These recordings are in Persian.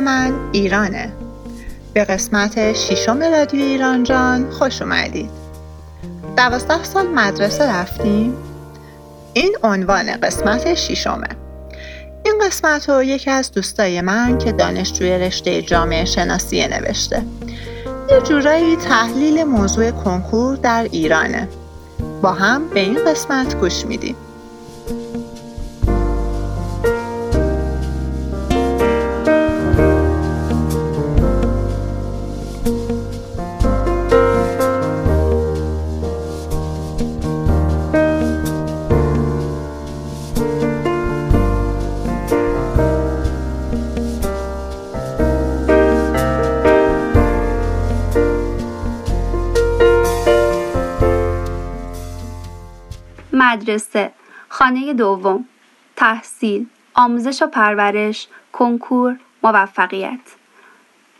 من ایرانه. به قسمت ششم رادیو ایران جان خوش اومدید. دوازده سال مدرسه رفتیم. این عنوان قسمت ششمه. این قسمت رو یکی از دوستای من که دانشجوی رشته جامعه شناسی نوشته. یه جورایی تحلیل موضوع کنکور در ایرانه. با هم به این قسمت گوش میدیم. مدرسه خانه دوم تحصیل آموزش و پرورش کنکور موفقیت.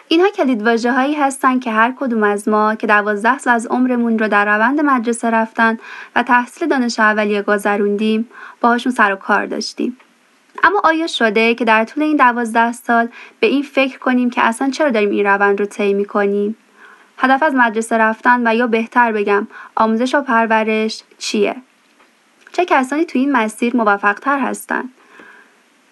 اینها کلید هایی هستند که هر کدوم از ما که دوازده سال از عمرمون رو در روند مدرسه رفتن و تحصیل دانش اولیه گذروندیم باهاشون سر و کار داشتیم. اما آیا شده که در طول این دوازده سال به این فکر کنیم که اصلا چرا داریم این روند رو طی کنیم هدف از مدرسه رفتن و یا بهتر بگم آموزش و پرورش چیه؟ چه کسانی تو این مسیر موفقتر هستند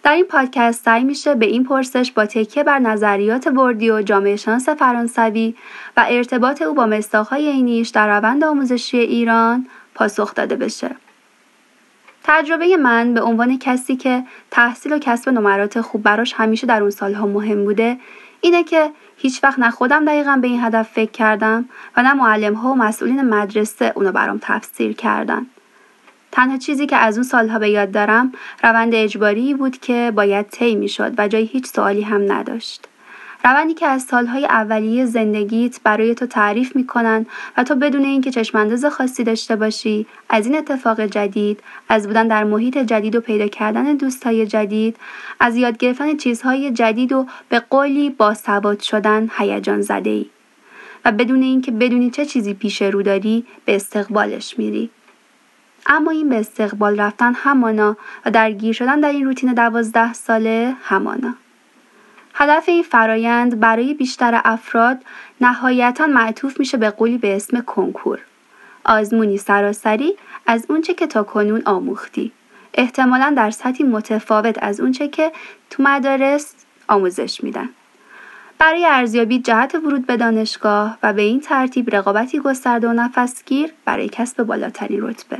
در این پادکست سعی میشه به این پرسش با تکیه بر نظریات و جامعه شانس فرانسوی و ارتباط او با مستاخهای اینیش در روند آموزشی ایران پاسخ داده بشه. تجربه من به عنوان کسی که تحصیل و کسب نمرات خوب براش همیشه در اون سالها مهم بوده اینه که هیچ وقت نه خودم دقیقا به این هدف فکر کردم و نه معلم ها و مسئولین مدرسه اونو برام تفسیر کردن. تنها چیزی که از اون سالها به یاد دارم روند اجباری بود که باید طی می‌شد و جای هیچ سوالی هم نداشت. روندی که از سالهای اولیه زندگیت برای تو تعریف می‌کنن و تو بدون اینکه چشمانداز خاصی داشته باشی از این اتفاق جدید از بودن در محیط جدید و پیدا کردن دوستهای جدید از یاد گرفتن چیزهای جدید و به قولی با سواد شدن هیجان زده ای و بدون اینکه بدونی چه چیزی پیش رو داری به استقبالش میری اما این به استقبال رفتن همانا و درگیر شدن در این روتین دوازده ساله همانا. هدف این فرایند برای بیشتر افراد نهایتا معطوف میشه به قولی به اسم کنکور. آزمونی سراسری از اونچه که تا کنون آموختی. احتمالا در سطحی متفاوت از اونچه که تو مدارس آموزش میدن. برای ارزیابی جهت ورود به دانشگاه و به این ترتیب رقابتی گسترده و نفسگیر برای کسب بالاترین رتبه.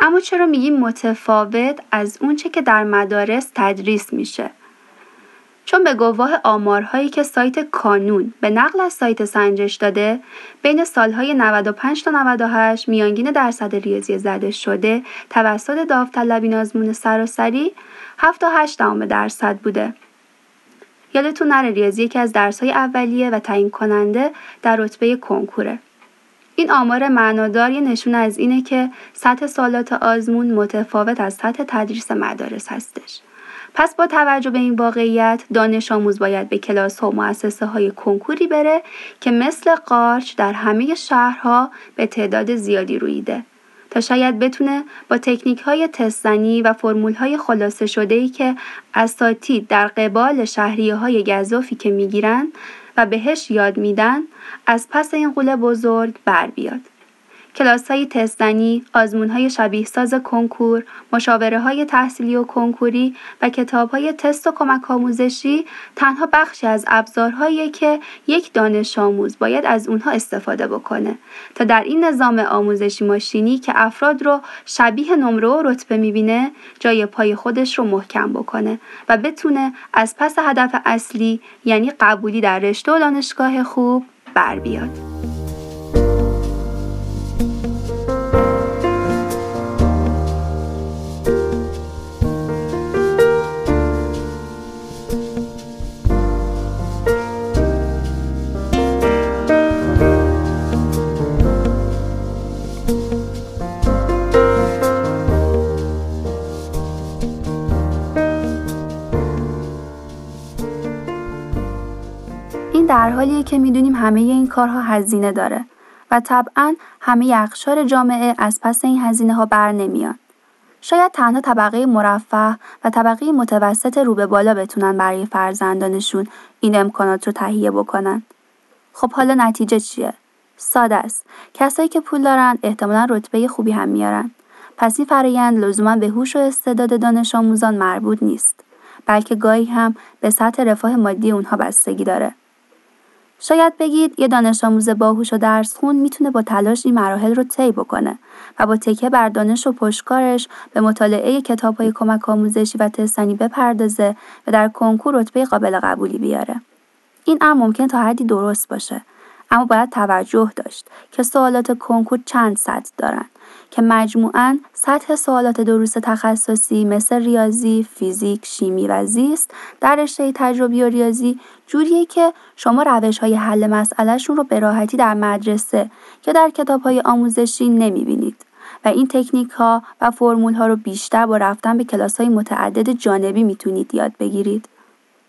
اما چرا میگیم متفاوت از اونچه که در مدارس تدریس میشه؟ چون به گواه آمارهایی که سایت کانون به نقل از سایت سنجش داده بین سالهای 95 تا 98 میانگین درصد ریاضی زده شده توسط داوطلبین آزمون سراسری 7 تا 8 درصد بوده. یادتون نره ریاضی یکی از درسهای اولیه و تعیین کننده در رتبه کنکوره. این آمار معنادار یه نشون از اینه که سطح سالات آزمون متفاوت از سطح تدریس مدارس هستش. پس با توجه به این واقعیت دانش آموز باید به کلاس ها و مؤسسه های کنکوری بره که مثل قارچ در همه شهرها به تعداد زیادی رویده تا شاید بتونه با تکنیک های تستنی و فرمول های خلاصه شده ای که اساتید در قبال شهریه های گذافی که می‌گیرن و بهش یاد میدن از پس این قوله بزرگ بر بیاد. کلاس های تستنی، آزمون های شبیه ساز کنکور، مشاوره های تحصیلی و کنکوری و کتاب های تست و کمک آموزشی تنها بخشی از ابزارهایی که یک دانش آموز باید از اونها استفاده بکنه تا در این نظام آموزشی ماشینی که افراد رو شبیه نمره و رتبه می‌بینه جای پای خودش رو محکم بکنه و بتونه از پس هدف اصلی یعنی قبولی در رشته و دانشگاه خوب بر بیاد. در حالیه که می‌دونیم همه این کارها هزینه داره و طبعا همه اقشار جامعه از پس این هزینه ها بر نمیان. شاید تنها طبقه مرفه و طبقه متوسط رو به بالا بتونن برای فرزندانشون این امکانات رو تهیه بکنن. خب حالا نتیجه چیه؟ ساده است. کسایی که پول دارن احتمالا رتبه خوبی هم میارن. پس این فرایند لزوما به هوش و استعداد دانش آموزان مربوط نیست. بلکه گاهی هم به سطح رفاه مادی اونها بستگی داره. شاید بگید یه دانش آموز باهوش و درس خون می‌تونه با تلاش این مراحل رو طی بکنه و با تکیه بر دانش و پشتکارش به مطالعه کتاب های کمک آموزشی و تستانی بپردازه و در کنکور رتبه قابل قبولی بیاره. این امر ممکن تا حدی درست باشه اما باید توجه داشت که سوالات کنکور چند سطح دارن که مجموعاً سطح سوالات دروس تخصصی مثل ریاضی، فیزیک، شیمی و زیست در رشته تجربی و ریاضی جوریه که شما روش های حل مسئلهشون رو به راحتی در مدرسه یا در کتاب های آموزشی نمی‌بینید و این تکنیک ها و فرمول ها رو بیشتر با رفتن به کلاس های متعدد جانبی می‌تونید یاد بگیرید.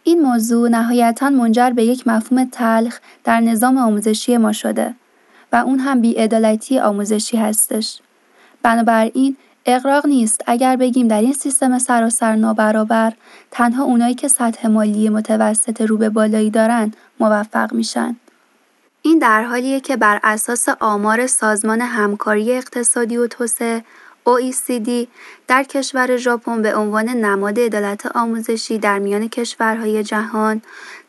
این موضوع نهایتا منجر به یک مفهوم تلخ در نظام آموزشی ما شده و اون هم بیعدالتی آموزشی هستش. بنابراین اقراق نیست اگر بگیم در این سیستم سراسر نابرابر تنها اونایی که سطح مالی متوسط رو به بالایی دارن موفق میشن. این در حالیه که بر اساس آمار سازمان همکاری اقتصادی و توسعه OECD در کشور ژاپن به عنوان نماد عدالت آموزشی در میان کشورهای جهان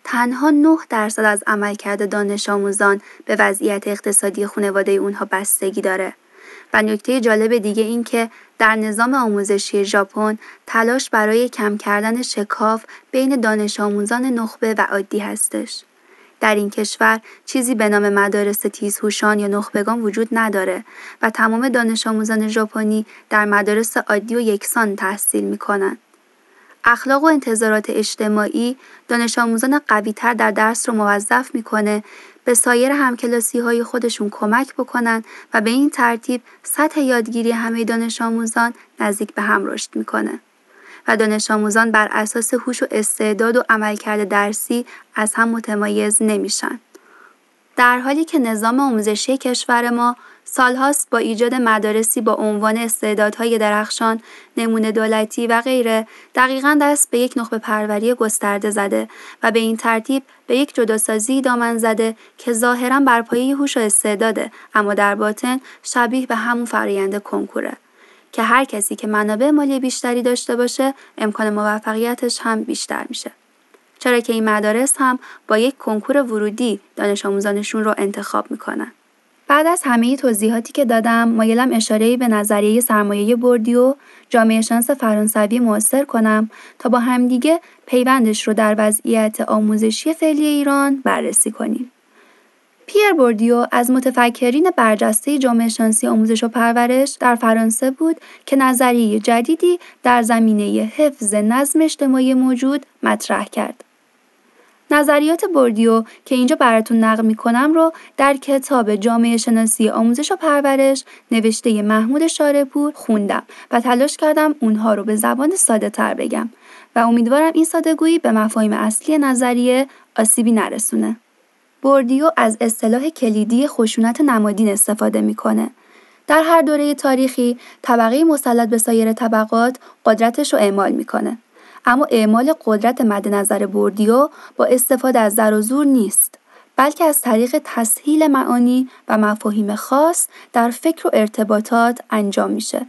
تنها 9 درصد از عملکرد دانش آموزان به وضعیت اقتصادی خانواده اونها بستگی داره. و نکته جالب دیگه این که در نظام آموزشی ژاپن تلاش برای کم کردن شکاف بین دانش آموزان نخبه و عادی هستش. در این کشور چیزی به نام مدارس تیزهوشان یا نخبگان وجود نداره و تمام دانش آموزان ژاپنی در مدارس عادی و یکسان تحصیل می‌کنند. اخلاق و انتظارات اجتماعی دانش آموزان قویتر در درس رو موظف می‌کنه به سایر همکلاسی های خودشون کمک بکنن و به این ترتیب سطح یادگیری همه دانش آموزان نزدیک به هم رشد می‌کنه. و دانش آموزان بر اساس هوش و استعداد و عملکرد درسی از هم متمایز نمیشن. در حالی که نظام آموزشی کشور ما سالهاست با ایجاد مدارسی با عنوان استعدادهای درخشان، نمونه دولتی و غیره دقیقا دست به یک نخبه پروری گسترده زده و به این ترتیب به یک جداسازی دامن زده که ظاهرا بر پایه هوش و استعداده اما در باطن شبیه به همون فرآیند کنکوره. که هر کسی که منابع مالی بیشتری داشته باشه امکان موفقیتش هم بیشتر میشه. چرا که این مدارس هم با یک کنکور ورودی دانش آموزانشون رو انتخاب می‌کنن. بعد از همه توضیحاتی که دادم مایلم اشاره به نظریه سرمایه بردیو جامعه شانس فرانسوی معاصر کنم تا با همدیگه پیوندش رو در وضعیت آموزشی فعلی ایران بررسی کنیم. پیر بوردیو از متفکرین برجسته جامعه شناسی آموزش و پرورش در فرانسه بود که نظریه جدیدی در زمینه حفظ نظم اجتماعی موجود مطرح کرد. نظریات بوردیو که اینجا براتون نقل می‌کنم رو در کتاب جامعه شناسی آموزش و پرورش نوشته محمود شارع‌پور خوندم و تلاش کردم اونها رو به زبان ساده تر بگم و امیدوارم این سادهگویی به مفاهیم اصلی نظریه آسیبی نرسونه. بوردیو از اصطلاح کلیدی خشونت نمادین استفاده می‌کنه. در هر دوره تاریخی طبقه مسلط به سایر طبقات قدرتش رو اعمال می‌کنه. اما اعمال قدرت مد نظر بوردیو با استفاده از زر و زور نیست. بلکه از طریق تحمیل معانی و مفاهیم خاص در فکر و ارتباطات انجام میشه.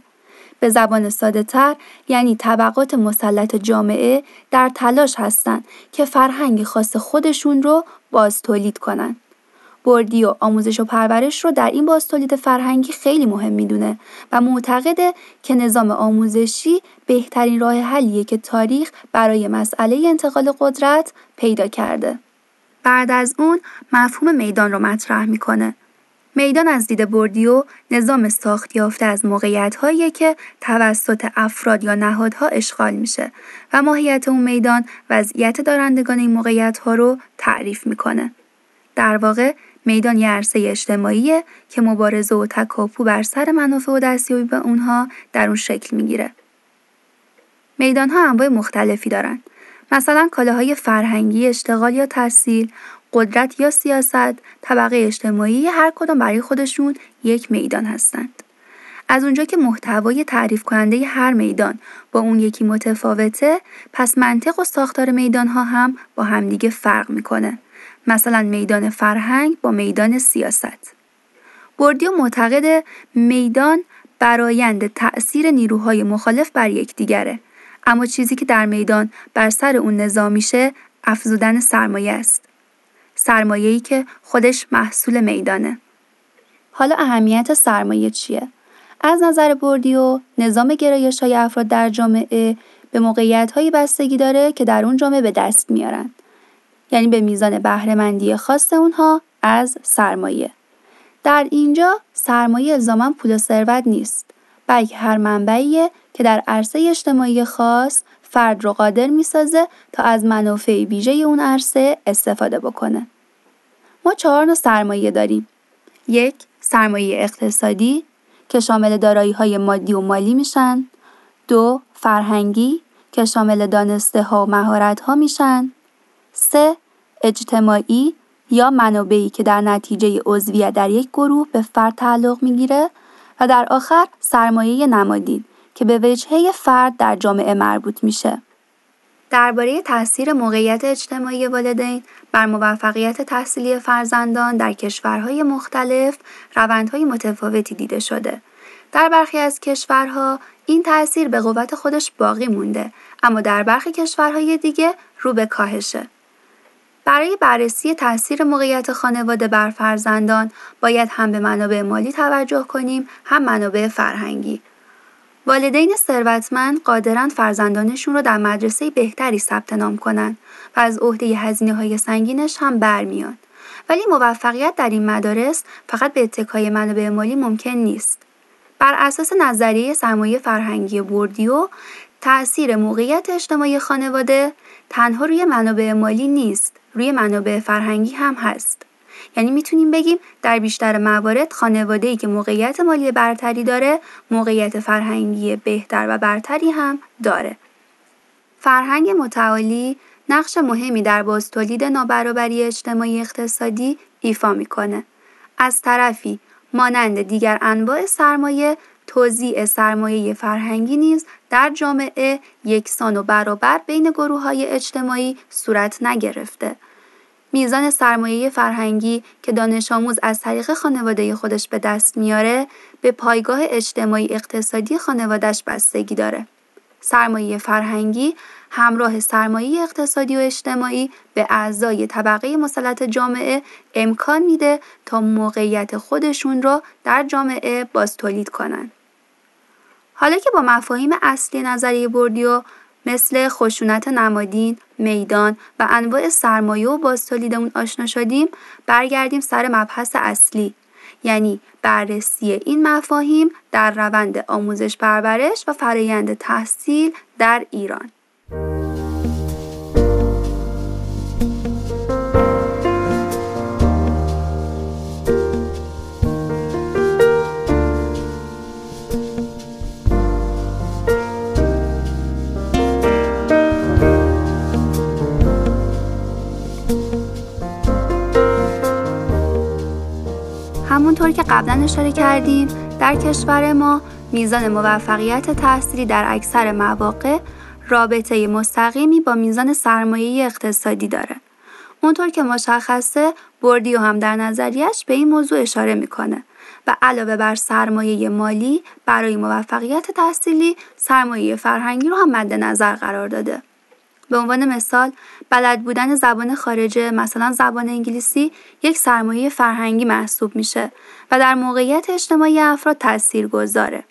به زبان ساده تر یعنی طبقات مسلط جامعه در تلاش هستند که فرهنگ خاص خودشون رو باز تولید کنن. بردی و آموزش و پرورش رو در این باز تولید فرهنگی خیلی مهم می‌دونه و معتقده که نظام آموزشی بهترین راه حلیه که تاریخ برای مسئله انتقال قدرت پیدا کرده. بعد از اون مفهوم میدان رو مطرح می‌کنه میدان از دید بردیو نظام ساخت یافته از موقعیت هایی که توسط افراد یا نهادها اشغال میشه و ماهیت اون میدان وضعیت دارندگان این موقعیت ها رو تعریف می‌کنه. در واقع میدان یه عرصه اجتماعیه که مبارزه و تکاپو بر سر منافع و دستیابی به اونها در اون شکل می‌گیره. میدان ها انواع مختلفی دارن. مثلا کالاهای فرهنگی، اشتغال یا تحصیل، قدرت یا سیاست، طبقه اجتماعی هر کدام برای خودشون یک میدان هستند. از اونجا که محتوای تعریف کننده هر میدان با اون یکی متفاوته پس منطق و ساختار میدان ها هم با همدیگه فرق می‌کنه مثلا میدان فرهنگ با میدان سیاست. بردیو معتقد میدان برایند تأثیر نیروهای مخالف بر یکدیگره. اما چیزی که در میدان بر سر اون نظام میشه افزودن سرمایه است. سرمایه‌ای که خودش محصول میدانه. حالا اهمیت سرمایه چیه؟ از نظر بردیو نظام گرایش های افراد در جامعه به موقعیت های بستگی داره که در اون جامعه به دست میارن. یعنی به میزان بهرهمندی خاص اونها از سرمایه در اینجا سرمایه الزاما پول ثروت نیست بلکه هر منبعیه که در عرصه اجتماعی خاص فرد رو قادر می‌سازه تا از منافع ویژه اون عرصه استفاده بکنه. ما چهار نوع سرمایه داریم. یک، سرمایه اقتصادی که شامل دارایی های مادی و مالی میشن. دو، فرهنگی که شامل دانسته ها و مهارت ها میشن. سه، اجتماعی یا منابعی که در نتیجه عضویت در یک گروه به فرد تعلق می‌گیره و در آخر سرمایه نمادین که به وجهه فرد در جامعه مربوط میشه. درباره تاثیر موقعیت اجتماعی والدین بر موفقیت تحصیلی فرزندان در کشورهای مختلف روندهای متفاوتی دیده شده. در برخی از کشورها این تاثیر به قوت خودش باقی مونده اما در برخی کشورهای دیگه رو به کاهشه. برای بررسی تاثیر موقعیت خانواده بر فرزندان باید هم به منابع مالی توجه کنیم هم منابع فرهنگی والدین ثروتمند قادرند فرزندانشون رو در مدرسه بهتری ثبت نام کنند و از عهده هزینه های سنگینش هم برمیان. ولی موفقیت در این مدارس فقط به اتکای منابع مالی ممکن نیست. بر اساس نظریه سرمایه فرهنگی بوردیو، تأثیر موقعیت اجتماعی خانواده تنها روی منابع مالی نیست، روی منابع فرهنگی هم هست. یعنی می‌تونیم بگیم در بیشتر موارد خانواده ای که موقعیت مالی برتری داره موقعیت فرهنگی بهتر و برتری هم داره. فرهنگ متعالی نقش مهمی در باز تولید نابرابری اجتماعی اقتصادی ایفا می‌کنه. از طرفی مانند دیگر انواع سرمایه توزیع سرمایه فرهنگی نیز در جامعه یکسان و برابر بین گروه های اجتماعی صورت نگرفته. میزان سرمایه فرهنگی که دانش آموز از طریق خانواده خودش به دست میاره به پایگاه اجتماعی اقتصادی خانوادش بستگی داره. سرمایه فرهنگی همراه سرمایه اقتصادی و اجتماعی به اعضای طبقه مسلط جامعه امکان میده تا موقعیت خودشون رو در جامعه باز تولید کنن. حالا که با مفاهیم اصلی نظریه بردیو مثل خشونت نمادین، میدان و انواع سرمایه و بازتولید اون آشنا شدیم برگردیم سر مبحث اصلی. یعنی بررسی این مفاهیم در روند آموزش پرورش و فرایند تحصیل در ایران. اشاره کردیم در کشور ما میزان موفقیت تحصیلی در اکثر مواقع رابطه مستقیمی با میزان سرمایه اقتصادی داره. اونطور که مشخصه بردیو هم در نظریش به این موضوع اشاره می‌کنه و علاوه بر سرمایه مالی برای موفقیت تحصیلی سرمایه فرهنگی رو هم مد نظر قرار داده. به عنوان مثال بلد بودن زبان خارجه مثلا زبان انگلیسی یک سرمایه فرهنگی محسوب میشه و در موقعیت اجتماعی افراد تاثیر گذاره.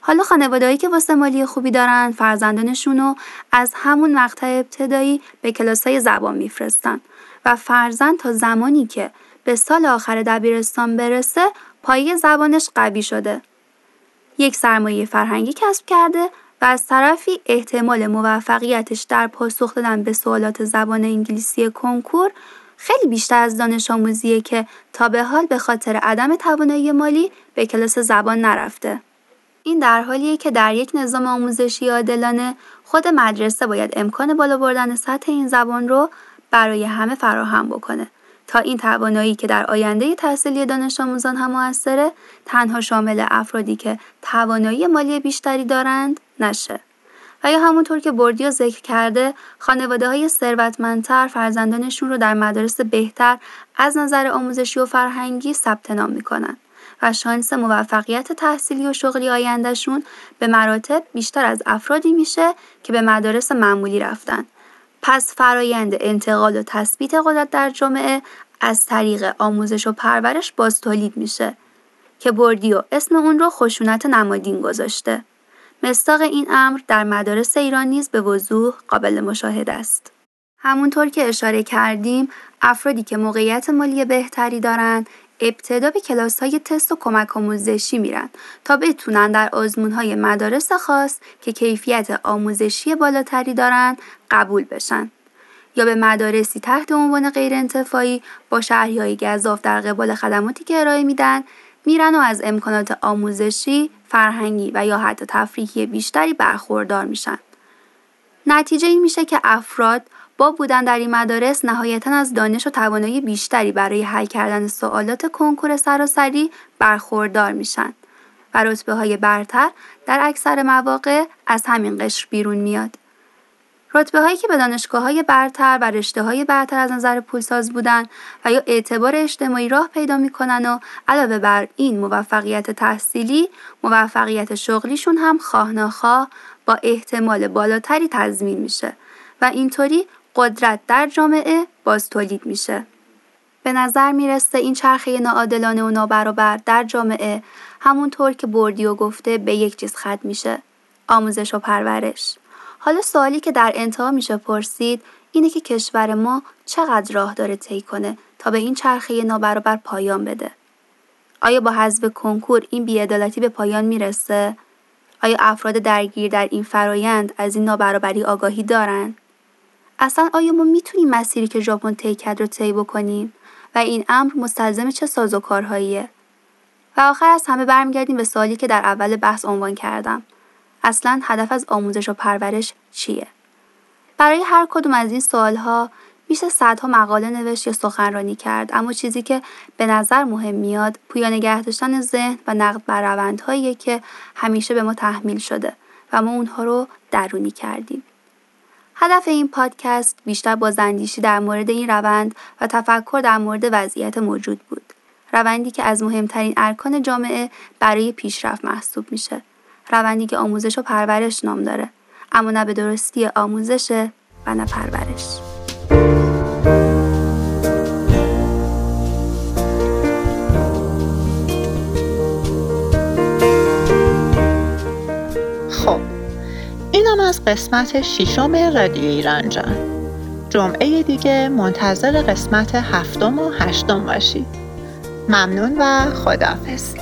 حالا خانوادهایی که واسه مالی خوبی دارن فرزندانشون رو از همون مقطع ابتدایی به کلاس های زبان میفرستن و فرزند تا زمانی که به سال آخر دبیرستان برسه پایه زبانش قوی شده. یک سرمایه فرهنگی کسب کرده و از طرفی احتمال موفقیتش در پاسخ دادن به سوالات زبان انگلیسی کنکور خیلی بیشتر از دانش آموزیه که تا به حال به خاطر عدم توانایی مالی به کلاس زبان نرفته. این در حالیه که در یک نظام آموزشی عادلانه خود مدرسه باید امکان بالا بردن سطح این زبان رو برای همه فراهم بکنه تا این توانایی که در آینده تحصیلی دانش آموزان هم موثره تنها شامل افرادی که توانایی مالی بیشتری دارند نشه. و یا همونطور که بردیا ذکر کرده خانواده های ثروتمندتر فرزندانشون رو در مدارس بهتر از نظر آموزشی و فرهنگی ثبت نام می‌کنن و شانس موفقیت تحصیلی و شغلی آیندهشون به مراتب بیشتر از افرادی میشه که به مدارس معمولی رفتن. پس فرایند انتقال و تثبیت قدرت در جامعه از طریق آموزش و پرورش باز تولید میشه که بردیو اسم اون رو خشونت نمادین گذاشته. مستاق این امر در مدارس ایران نیز به وضوح قابل مشاهده است. همونطور که اشاره کردیم افرادی که موقعیت مالی بهتری دارند ابتدا به کلاس های تست و کمک آموزشی میرن تا بتونن در آزمون های مدارس خاص که کیفیت آموزشی بالاتری دارن قبول بشن یا به مدارسی تحت عنوان غیر انتفاعی با شهری های گذاف در قبال خدماتی که ارائه میدن میرن و از امکانات آموزشی، فرهنگی و یا حتی تفریحی بیشتری برخوردار میشن. نتیجه این میشه که افراد با بودن در این مدارس نهایتا از دانش و توانایی بیشتری برای حل کردن سوالات کنکور سراسری برخوردار میشن و رتبه های برتر در اکثر مواقع از همین قشر بیرون میاد. رتبه هایی که به دانشگاه های برتر و رشته های برتر از نظر پولساز بودن و یا اعتبار اجتماعی راه پیدا می‌کنن و علاوه بر این موفقیت تحصیلی موفقیت شغلیشون هم خواه با احتمال بالاتری تضمین میشه و اینطوری قدرت در جامعه باز تولید میشه. به نظر می‌رسه این چرخه ناعادلانه و نابرابر در جامعه همونطور که بردیو گفته به یک چیز ختم میشه. آموزش و پرورش. حالا سوالی که در انتها میشه پرسید اینه که کشور ما چقدر راه داره طی کنه تا به این چرخه نابرابر پایان بده. آیا با حذف کنکور این بیعدالتی به پایان می‌رسه؟ آیا افراد درگیر در این فرایند از این نابرابری آگاهی دارند؟ اصلا آیا ما می‌تونیم مسیری که ژاپن طی کرد رو طی بکنیم و این امر مستلزم چه سازوکارهاییه و آخر از همه برمیگردیم به سوالی که در اول بحث عنوان کردم اصلا هدف از آموزش و پرورش چیه برای هر کدوم از این سوالها میشه صدها مقاله نوشت یا سخنرانی کرد اما چیزی که به نظر مهم میاد پویا نگه داشتن ذهن و نقد بر روندهایی که همیشه به ما تحمیل شده و ما اونها رو درونی کردیم هدف این پادکست بیشتر بازاندیشی در مورد این روند و تفکر در مورد وضعیت موجود بود. روندی که از مهمترین ارکان جامعه برای پیشرفت محسوب میشه. روندی که آموزش و پرورش نام داره. اما نه به درستی آموزشه و نه پرورش. از قسمت ششم رادیو ایران جان جمعه دیگه منتظر قسمت هفتم و هشتم باشید ممنون و خداحافظ